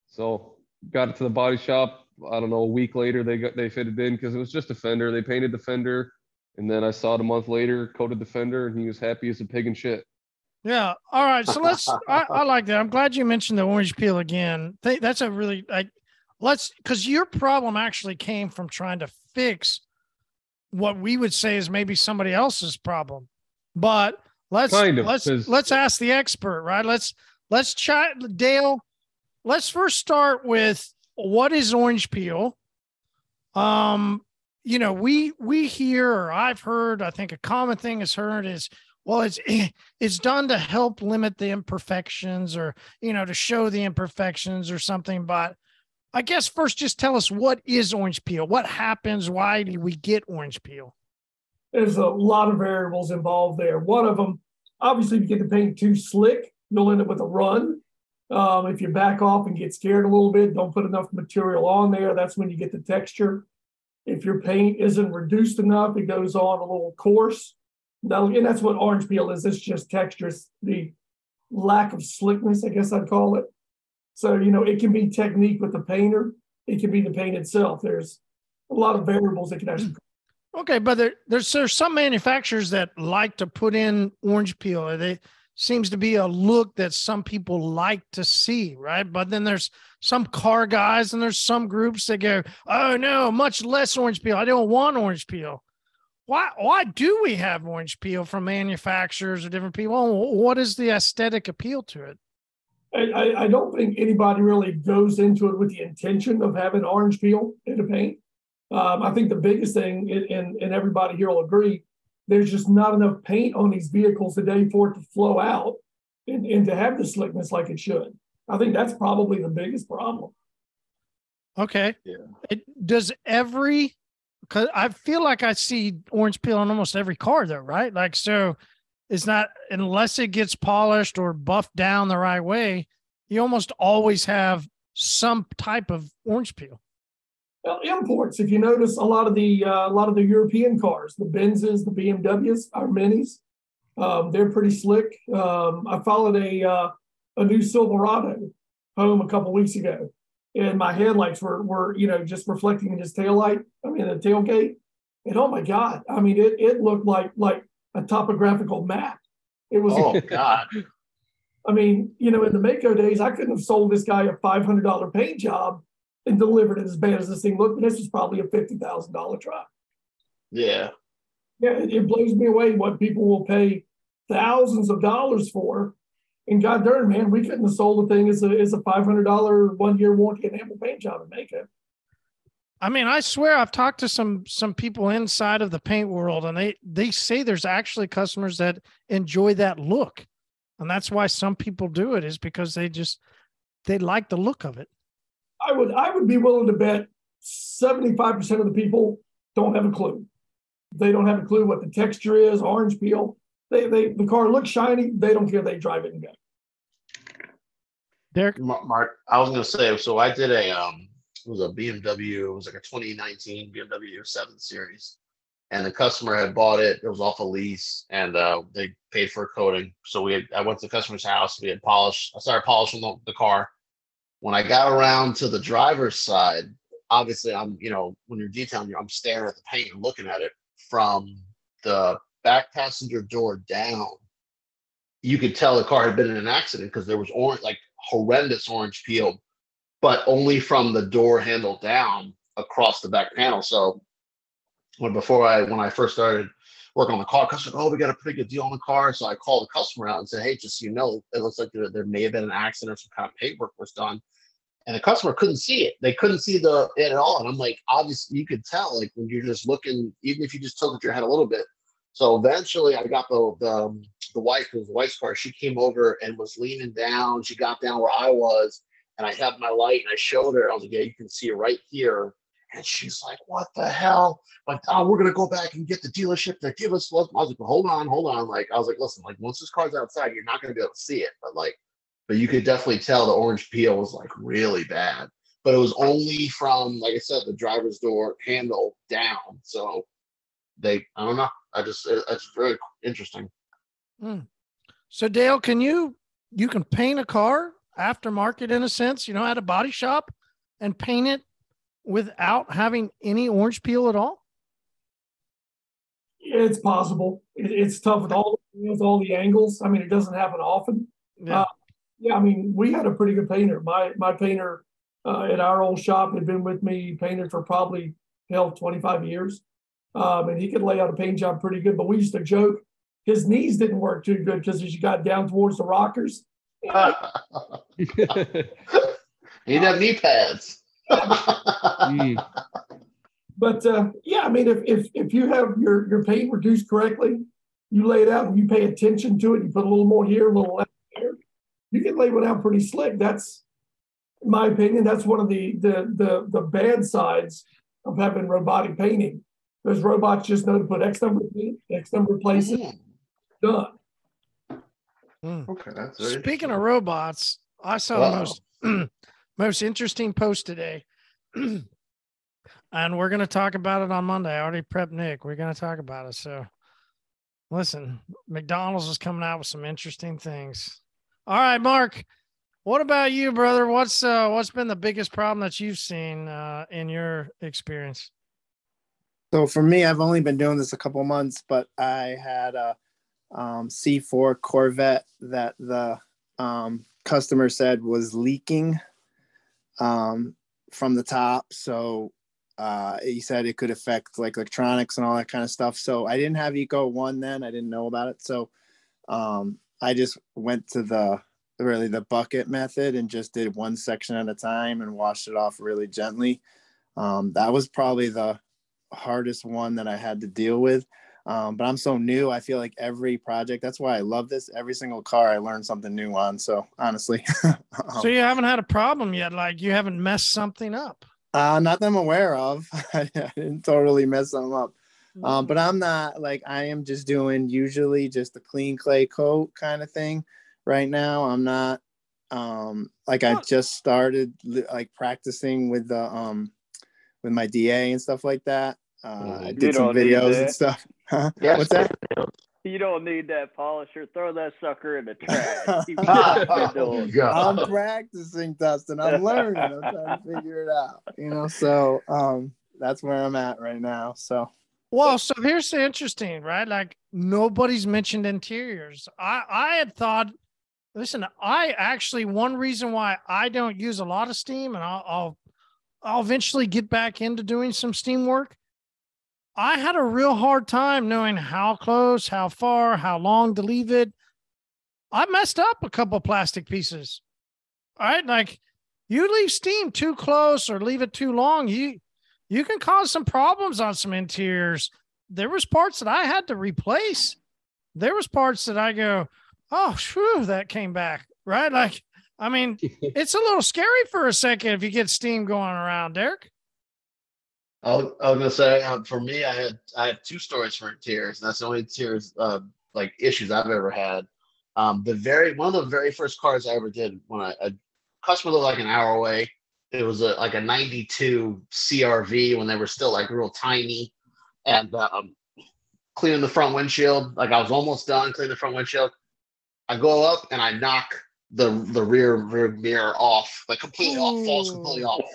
So got it to the body shop. I don't know, a week later, they got, they fitted in because it was just a fender. They painted the fender. And then I saw it a month later, coated the fender, and he was happy as a pig and shit. Yeah. All right. So let's. I, I, like that. I'm glad you mentioned the orange peel again. That's a really like. Let's because your problem actually came from trying to fix what we would say is maybe somebody else's problem, but let's kind of, let's let's ask the expert, right? Let's let's chat, Dale. Let's first start with what is orange peel. Um, you know, we we hear or I've heard. I think a common thing is heard is well it's it's done to help limit the imperfections or you know to show the imperfections or something but i guess first just tell us what is orange peel? What happens? Why do we get orange peel? There's a lot of variables involved there. One of them obviously if you get the paint too slick you'll end up with a run. Um, if you back off and get scared a little bit don't put enough material on there that's when you get the texture. If your paint isn't reduced enough it goes on a little coarse now, and that's what orange peel is. It's just textures, the lack of slickness, I guess I'd call it. So, you know, it can be technique with the painter. It can be the paint itself. There's a lot of variables that can actually. Hmm. Okay, but there, there's there's some manufacturers that like to put in orange peel. It seems to be a look that some people like to see, right? But then there's some car guys and there's some groups that go, "Oh no, much less orange peel. I don't want orange peel." Why why do we have orange peel from manufacturers or different people? What is the aesthetic appeal to it? I, I don't think anybody really goes into it with the intention of having orange peel in the paint. Um, I think the biggest thing, and, and everybody here will agree, there's just not enough paint on these vehicles today for it to flow out and, and to have the slickness like it should. I think that's probably the biggest problem. Okay. Yeah. It, does every because I feel like I see orange peel on almost every car, though, right? Like, so it's not unless it gets polished or buffed down the right way, you almost always have some type of orange peel. Well, imports. If you notice, a lot of the uh, a lot of the European cars, the Benzes, the BMWs, our Minis, um, they're pretty slick. Um, I followed a uh, a new Silverado home a couple weeks ago, and my headlights were were you know just reflecting in his tail light. I mean the tailgate, and oh my god, I mean it it looked like like a topographical map. It was oh god. I mean, you know, in the Maaco days, I couldn't have sold this guy a five hundred dollar paint job and delivered it as bad as this thing looked. And this was probably a fifty thousand dollar truck. Yeah. Yeah, it, it blows me away what people will pay thousands of dollars for and God darn, man, we couldn't have sold the thing as a as a five hundred dollar one year warranty enamel paint job in Maaco. I mean, I swear I've talked to some some people inside of the paint world, and they they say there's actually customers that enjoy that look, and that's why some people do it is because they just they like the look of it. I would I would be willing to bet seventy five percent of the people don't have a clue. They don't have a clue what the texture is, orange peel. They, they the car looks shiny. They don't care. They drive it and go. Derek, Mark, I was gonna say. So I did a um, it was a BMW. It was like a 2019 BMW 7 Series, and the customer had bought it. It was off a lease, and uh, they paid for a coating. So we had. I went to the customer's house. We had polished. I started polishing the, the car. When I got around to the driver's side, obviously I'm, you know, when you're detailing, I'm staring at the paint and looking at it from the back passenger door down, you could tell the car had been in an accident because there was orange, like horrendous orange peel, but only from the door handle down across the back panel. So when before I when I first started working on the car, customer, oh, we got a pretty good deal on the car. So I called the customer out and said, hey, just so you know, it looks like there, there may have been an accident or some kind of paperwork was done. And the customer couldn't see it. They couldn't see the it at all. And I'm like, obviously, you could tell, like when you're just looking, even if you just tilted your head a little bit, so eventually, I got the the, um, the wife, who the wife's car. She came over and was leaning down. She got down where I was, and I had my light, and I showed her. I was like, "Yeah, you can see it right here." And she's like, "What the hell?" Like, oh, we're gonna go back and get the dealership to give us. I was like, "Hold on, hold on." Like, I was like, "Listen, like once this car's outside, you're not gonna be able to see it, but like, but you could definitely tell the orange peel was like really bad." But it was only from, like I said, the driver's door handle down. So they, I don't know. I just it, it's very interesting. So Dale, can you you can paint a car aftermarket in a sense, you know, at a body shop and paint it without having any orange peel at all? It's possible. It, it's tough with all with all the angles. I mean, it doesn't happen often. Yeah. Uh, yeah, I mean, we had a pretty good painter. My my painter uh, at our old shop had been with me, painted for probably hell 25 years. Um, and he could lay out a paint job pretty good. But we used to joke his knees didn't work too good because as you got down towards the rockers, he didn't have knee pads. Mm. But uh, yeah, I mean, if, if if you have your your paint reduced correctly, you lay it out and you pay attention to it. You put a little more here, a little less there. You can lay one out pretty slick. That's, in my opinion, that's one of the the the the bad sides of having robotic painting. Those robots just know to put X number of paint, X number of places, done. Mm. Okay, that's very Speaking of robots, I saw the most most interesting post today. and we're going to talk about it on Monday. I already prepped Nick. We're going to talk about it. So listen, McDonald's is coming out with some interesting things. All right, Mark. What about you, brother? What's uh what's been the biggest problem that you've seen uh in your experience? So for me, I've only been doing this a couple months, but I had a um, C4 Corvette that the um, customer said was leaking um, from the top. So uh, he said it could affect like electronics and all that kind of stuff. So I didn't have Eco One then. I didn't know about it. So um, I just went to the really the bucket method and just did one section at a time and washed it off really gently. Um, that was probably the hardest one that I had to deal with. Um, but I'm so new. I feel like every project, that's why I love this. Every single car I learn something new on. So honestly, um, So you haven't had a problem yet, like you haven't messed something up. uh, not that I'm aware of. I didn't totally mess them up. Um, but I'm not like I am just doing usually just a clean clay coat kind of thing right now. I'm not um like I Well- just started like practicing with the um with my DA and stuff like that. Uh, I Mhm. Did some videos and stuff. Huh? Yes. What's that? You don't need that polisher. Throw that sucker in the trash. Keep what you're doing. I'm practicing, Dustin. I'm learning. I'm trying to figure it out. You know, so um that's where I'm at right now. So Well, so here's the interesting, right? Like nobody's mentioned interiors. I I had thought, listen, I actually one reason why I don't use a lot of steam, and I'll I'll, I'll eventually get back into doing some steam work. I had a real hard time knowing how close, how far, how long to leave it. I messed up a couple plastic pieces. All right, like you leave steam too close or leave it too long, you you can cause some problems on some interiors. There was parts that I had to replace. There was parts that I go, oh, phew, that came back. Right. Like, I mean, it's a little scary for a second if you get steam going around, Derek. I was, gonna say uh, for me, I had I had two stories for interiors. And that's the only interiors uh, like issues I've ever had. Um, the very one of the very first cars I ever did when I a customer lived like an hour away. It was a like a '92 CRV when they were still like real tiny, and um, cleaning the front windshield. Like I was almost done cleaning the front windshield. I go up and I knock the the rear rear mirror off, like completely off, falls completely off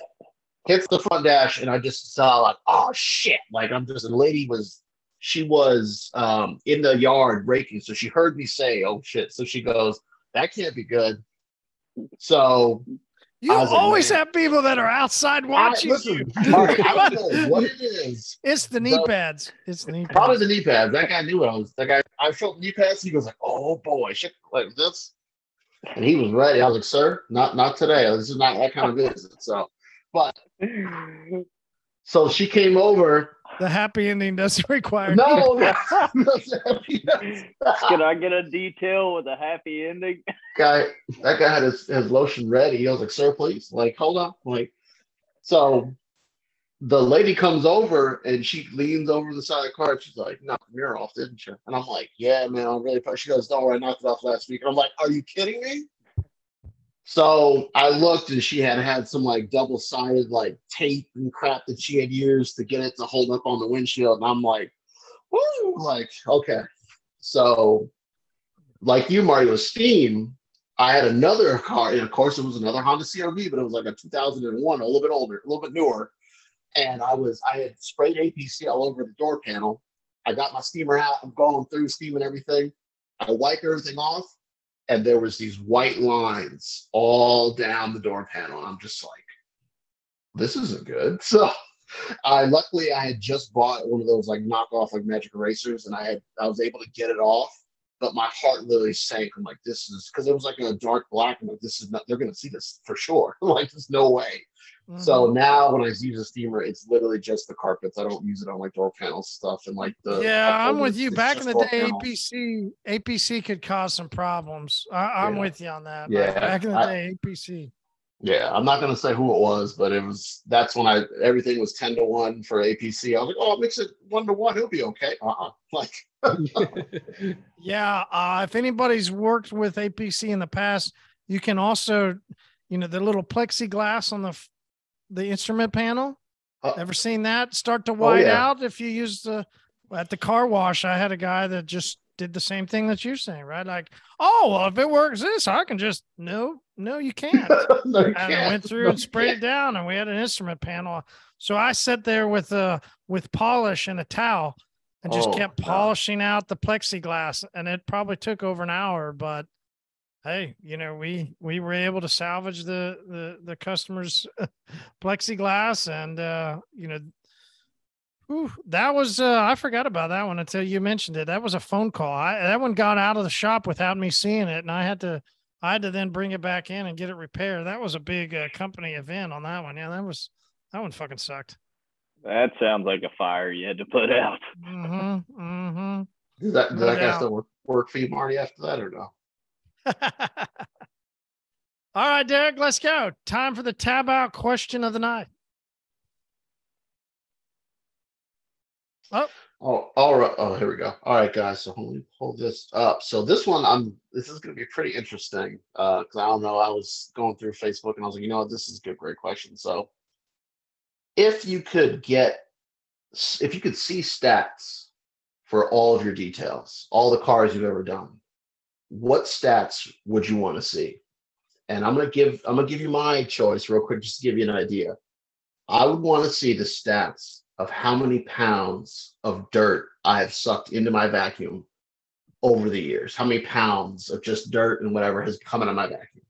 hits the front dash and I just saw like, oh shit. Like I'm just the lady was she was um in the yard raking. So she heard me say, oh shit. So she goes, That can't be good. So You I was like, always have people that are outside I, watching listen, you. Mark, I don't know what it is. It's the knee pads. It's the knee pads. Probably the knee pads. That guy knew what I was. That guy, I showed knee pads. He goes like, "Oh boy, shit like this," and he was ready. I was like, "Sir, not not today. This is not that kind of business." So, but so she came over. the happy ending doesn't require. No, Can I get a detail with a happy ending? guy, that guy had his, his lotion ready. He was like, "Sir, please." Like, hold on. Like, so the lady comes over and she leans over the side of the car. And she's like, "Knocked the mirror off, didn't you?" And I'm like, "Yeah, man. I'm really." proud." She goes, "Don't worry, I knocked it off last week." And I'm like, "Are you kidding me?" So I looked and she had had some like double sided like tape and crap that she had used to get it to hold up on the windshield. And I'm like, woo, like okay. So, like you, Mario, Steam, I had another car, and of course, it was another Honda CRV, but it was like a 2001, a little bit older, a little bit newer. And I was, I had sprayed APC all over the door panel. I got my steamer out. I'm going through steaming everything. I wipe everything off, and there was these white lines all down the door panel. I'm just like, this isn't good. So I luckily I had just bought one of those like knockoff like magic erasers and I had I was able to get it off, but my heart literally sank. I'm like, this is because it was like a dark black. I'm like, this is not they're gonna see this for sure. like, there's no way. Mm-hmm. So now when I use a steamer, it's literally just the carpets. I don't use it on like door panels stuff and like the Yeah, I'm with you. Back in the day, panel. APC APC could cause some problems. I, am yeah. with you on that. Yeah. Back in the I, day, APC. Yeah, I'm not gonna say who it was, but it was that's when I everything was ten to one for APC. I was like, oh, it makes it one to one, he'll be okay. Uh-uh. Like, yeah. Uh, if anybody's worked with APC in the past, you can also, you know, the little plexiglass on the the instrument panel. Uh, Ever seen that start to white oh, yeah. out if you use the at the car wash? I had a guy that just did the same thing that you're saying, right? Like, oh, well, if it works this, I can just no, no, you can't. no, you. I went through no, and sprayed it down, and we had an instrument panel. So I sat there with uh with polish and a towel and just oh, kept polishing wow. out the plexiglass, and it probably took over an hour, but hey, you know, we we were able to salvage the the the customers plexiglass and uh, you know, Ooh, that was uh, I forgot about that one until you mentioned it. That was a phone call. I, that one got out of the shop without me seeing it, and I had to I had to then bring it back in and get it repaired. That was a big uh, company event on that one. Yeah, that was that one fucking sucked. That sounds like a fire you had to put out. Mm-hmm. Mm-hmm. Did that, did no that guy still work, work for you, Marty, after that or no? All right, Derek, let's go. Time for the tab out question of the night. Oh. Oh, all right. Oh, here we go. All right, guys. So let me pull this up. So this one, I'm. This is going to be pretty interesting because uh, I don't know. I was going through Facebook and I was like, you know, what? this is a good, great question. So, if you could get, if you could see stats for all of your details, all the cars you've ever done, what stats would you want to see? And I'm gonna give. I'm gonna give you my choice real quick, just to give you an idea. I would want to see the stats of how many pounds of dirt I have sucked into my vacuum over the years. How many pounds of just dirt and whatever has come out of my vacuum.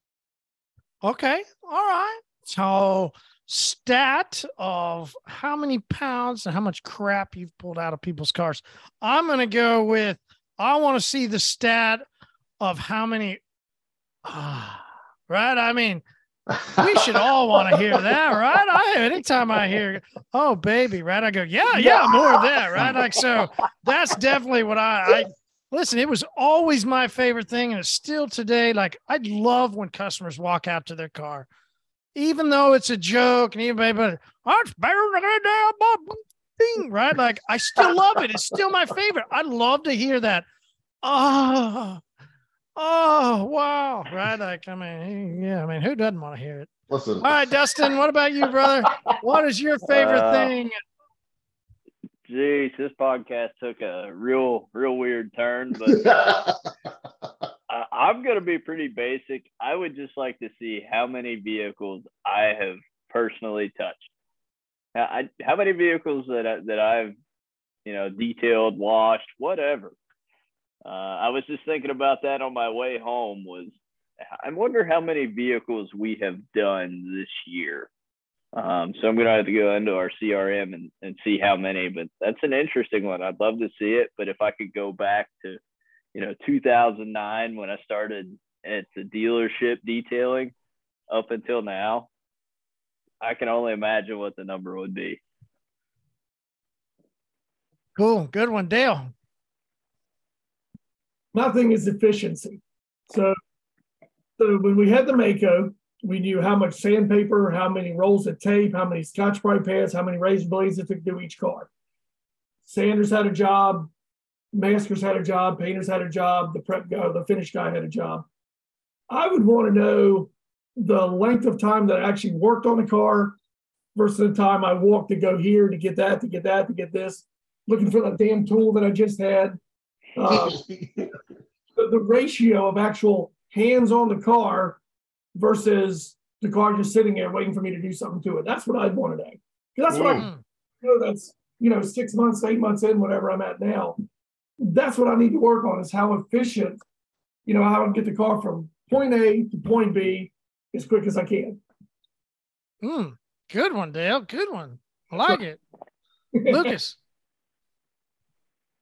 Okay. All right. So stat of how many pounds and how much crap you've pulled out of people's cars. I'm to go with I want to see the stat of how many uh, right? I mean, we should all want to hear that, right? I anytime I hear, oh baby, right? I go, yeah, yeah, more of that, right? Like so, that's definitely what I, I listen. It was always my favorite thing, and it's still today. Like I'd love when customers walk out to their car, even though it's a joke, and even but that's better than a thing, right? Like I still love it. It's still my favorite. I'd love to hear that. Ah. Oh, Oh wow! Right? Like I mean, yeah. I mean, who doesn't want to hear it? Listen. All right, Dustin. What about you, brother? What is your favorite uh, thing? Geez, this podcast took a real, real weird turn, but uh, I, am gonna be pretty basic. I would just like to see how many vehicles I have personally touched. I, how many vehicles that I, that I've, you know, detailed, washed, whatever uh, I was just thinking about that on my way home. Was I wonder how many vehicles we have done this year. Um, so I'm gonna have to go into our CRM and, and see how many. But that's an interesting one. I'd love to see it. But if I could go back to, you know, 2009 when I started at the dealership detailing, up until now, I can only imagine what the number would be. Cool, good one, Dale nothing is efficiency. So, so when we had the Maaco, we knew how much sandpaper, how many rolls of tape, how many Scotch-Brite pads, how many razor blades it took to do each car. Sanders had a job, maskers had a job, painters had a job, the prep guy, the finish guy had a job. I would want to know the length of time that I actually worked on the car versus the time I walked to go here to get that, to get that, to get this. looking for that damn tool that I just had. Uh, the, the ratio of actual hands on the car versus the car just sitting there waiting for me to do something to it. That's what I'd want today. That's what I Mm. you know that's you know six months, eight months in, whatever I'm at now. That's what I need to work on is how efficient, you know, how I can get the car from point A to point B as quick as I can. Mm, good one, Dale. Good one. I like it. Lucas.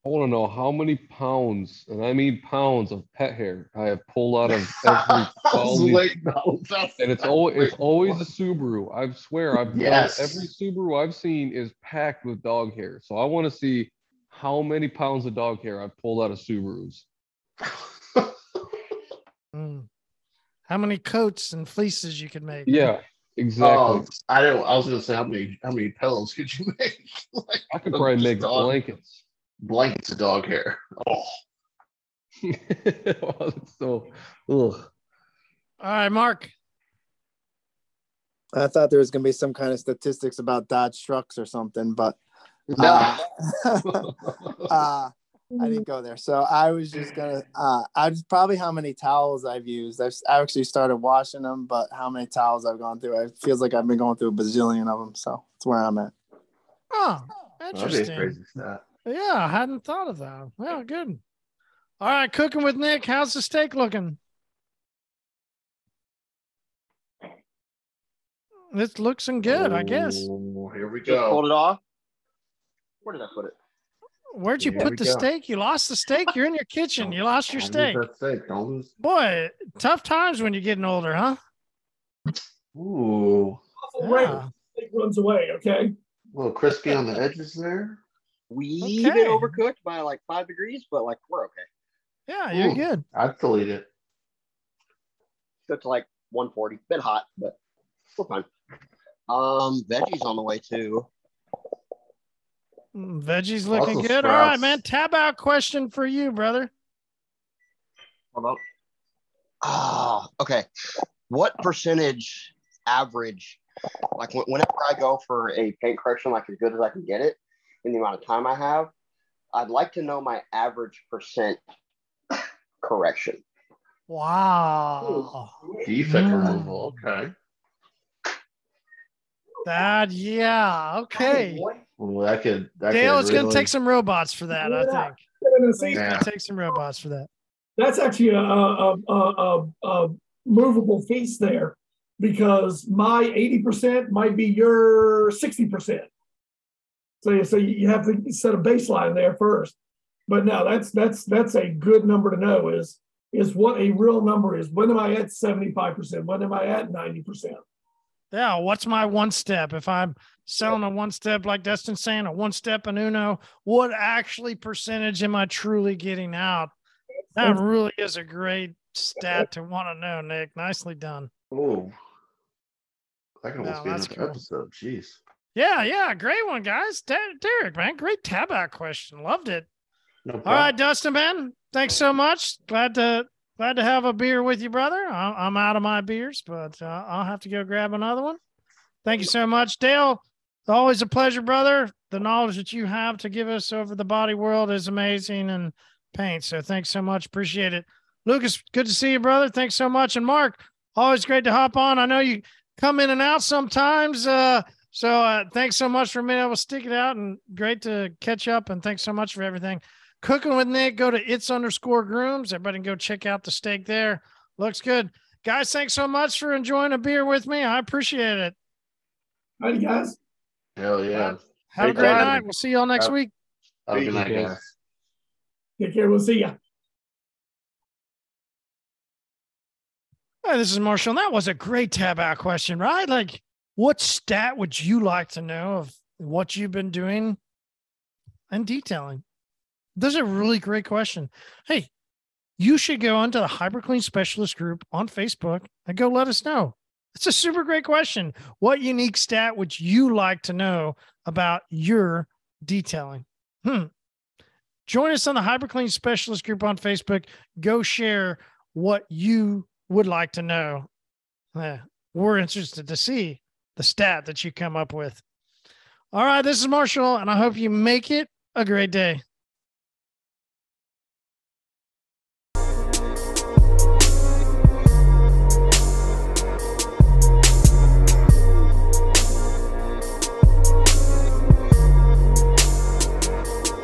I want to know how many pounds, and I mean pounds of pet hair I have pulled out of every I was quality waiting. I was- I was- and it's I always it's always a Subaru. I swear, I've Yes. every Subaru I've seen is packed with dog hair. So I want to see how many pounds of dog hair I've pulled out of Subarus. Mm. How many coats and fleeces you could make? Yeah, exactly. Oh, I don't. I was gonna say how many how many pillows could you make? like I could probably make dog- blankets. Blankets of dog hair. Oh, so, ugh. All right, Mark. I thought there was gonna be some kind of statistics about Dodge trucks or something, but no. uh, uh, I didn't go there. So I was just gonna, uh, I just probably how many towels I've used. I've I actually started washing them, but how many towels I've gone through? It feels like I've been going through a bazillion of them. So that's where I'm at. Oh, That'd be a interesting. crazy stat. Yeah, I hadn't thought of that. Well, good. All right, cooking with Nick. How's the steak looking? It's looking good, I guess. Oh, here we Just pulled go. it off. Where did I put it? Where'd you Here put the go. steak? You lost the steak. You're in your kitchen. You lost your Don't steak. lose steak. Don't lose. Boy, tough times when you're getting older, huh? Ooh, Awful. Yeah. It runs away. Okay. a little crispy on the edges there. We Okay. bit overcooked by like five degrees, but like we're okay. Yeah, you're Ooh. good. I'd still eat it. Cooked to like 140. Bit hot, but we're fine. Um, veggies on the way too. Mm, Veggies looking Also good. All right, man. Tab out question for you, brother. Hold on. Ah, okay. What percentage average, like whenever I go for a paint correction, like as good as I can get it in the amount of time I have, I'd like to know my average percent correction. Wow. Defect Mm. removal. Okay. That yeah. Okay. Well, that could. That Dale, could it's gonna take some robots for that, I think. And It's Yeah. gonna take some robots for that. that's actually a, a, a, a, a movable feast there because my 80% might be your 60%. So, so you have to set a baseline there first. But no, that's that's that's a good number to know is is what a real number is. When am I at 75%? When am I at 90%? Yeah, what's my one step? If I'm selling a one step, like Dustin's saying, a one step in Uno, what actually percentage am I truly getting out? That really is a great stat to want to know, Nick. Nicely done. Oh. That could No, almost be that's another cool. episode. Jeez. Yeah, yeah, great one, guys. Der- Derek, man, great tab out question. Loved it. No All right, Dustin, man, thanks so much. Glad to glad to have a beer with you, brother. I'm, I'm out of my beers, but uh, I'll have to go grab another one. Thank you so much, Dale. Always a pleasure, brother. The knowledge that you have to give us over the body world is amazing and paint. So thanks so much. Appreciate it. Lucas, good to see you, brother. Thanks so much. And Mark, always great to hop on. I know you come in and out sometimes. Uh, so uh, thanks so much for being able to stick it out and great to catch up. And thanks so much for everything. Cooking with Nick, go to it's underscore grooms. Everybody can go check out the steak there. Looks good. Guys, thanks so much for enjoying a beer with me. I appreciate it. All right, guys. Hell yeah. Have a Great great time. night. We'll see y'all next Have- week. Have a good night, guys. Take care. We'll see ya. Hi, this is Marshall. And that was a great tab out question, right? Like, what stat would you like to know of what you've been doing and detailing? That's a really great question. Hey, you should go onto the HyperClean Specialist group on Facebook and go let us know. It's a super great question. What unique stat would you like to know about your detailing? Hmm. Join us on the HyperClean Specialist group on Facebook. Go share what you would like to know. Yeah, we're interested to see the stat that you come up with. All right, this is Marshall, and I hope you make it a great day.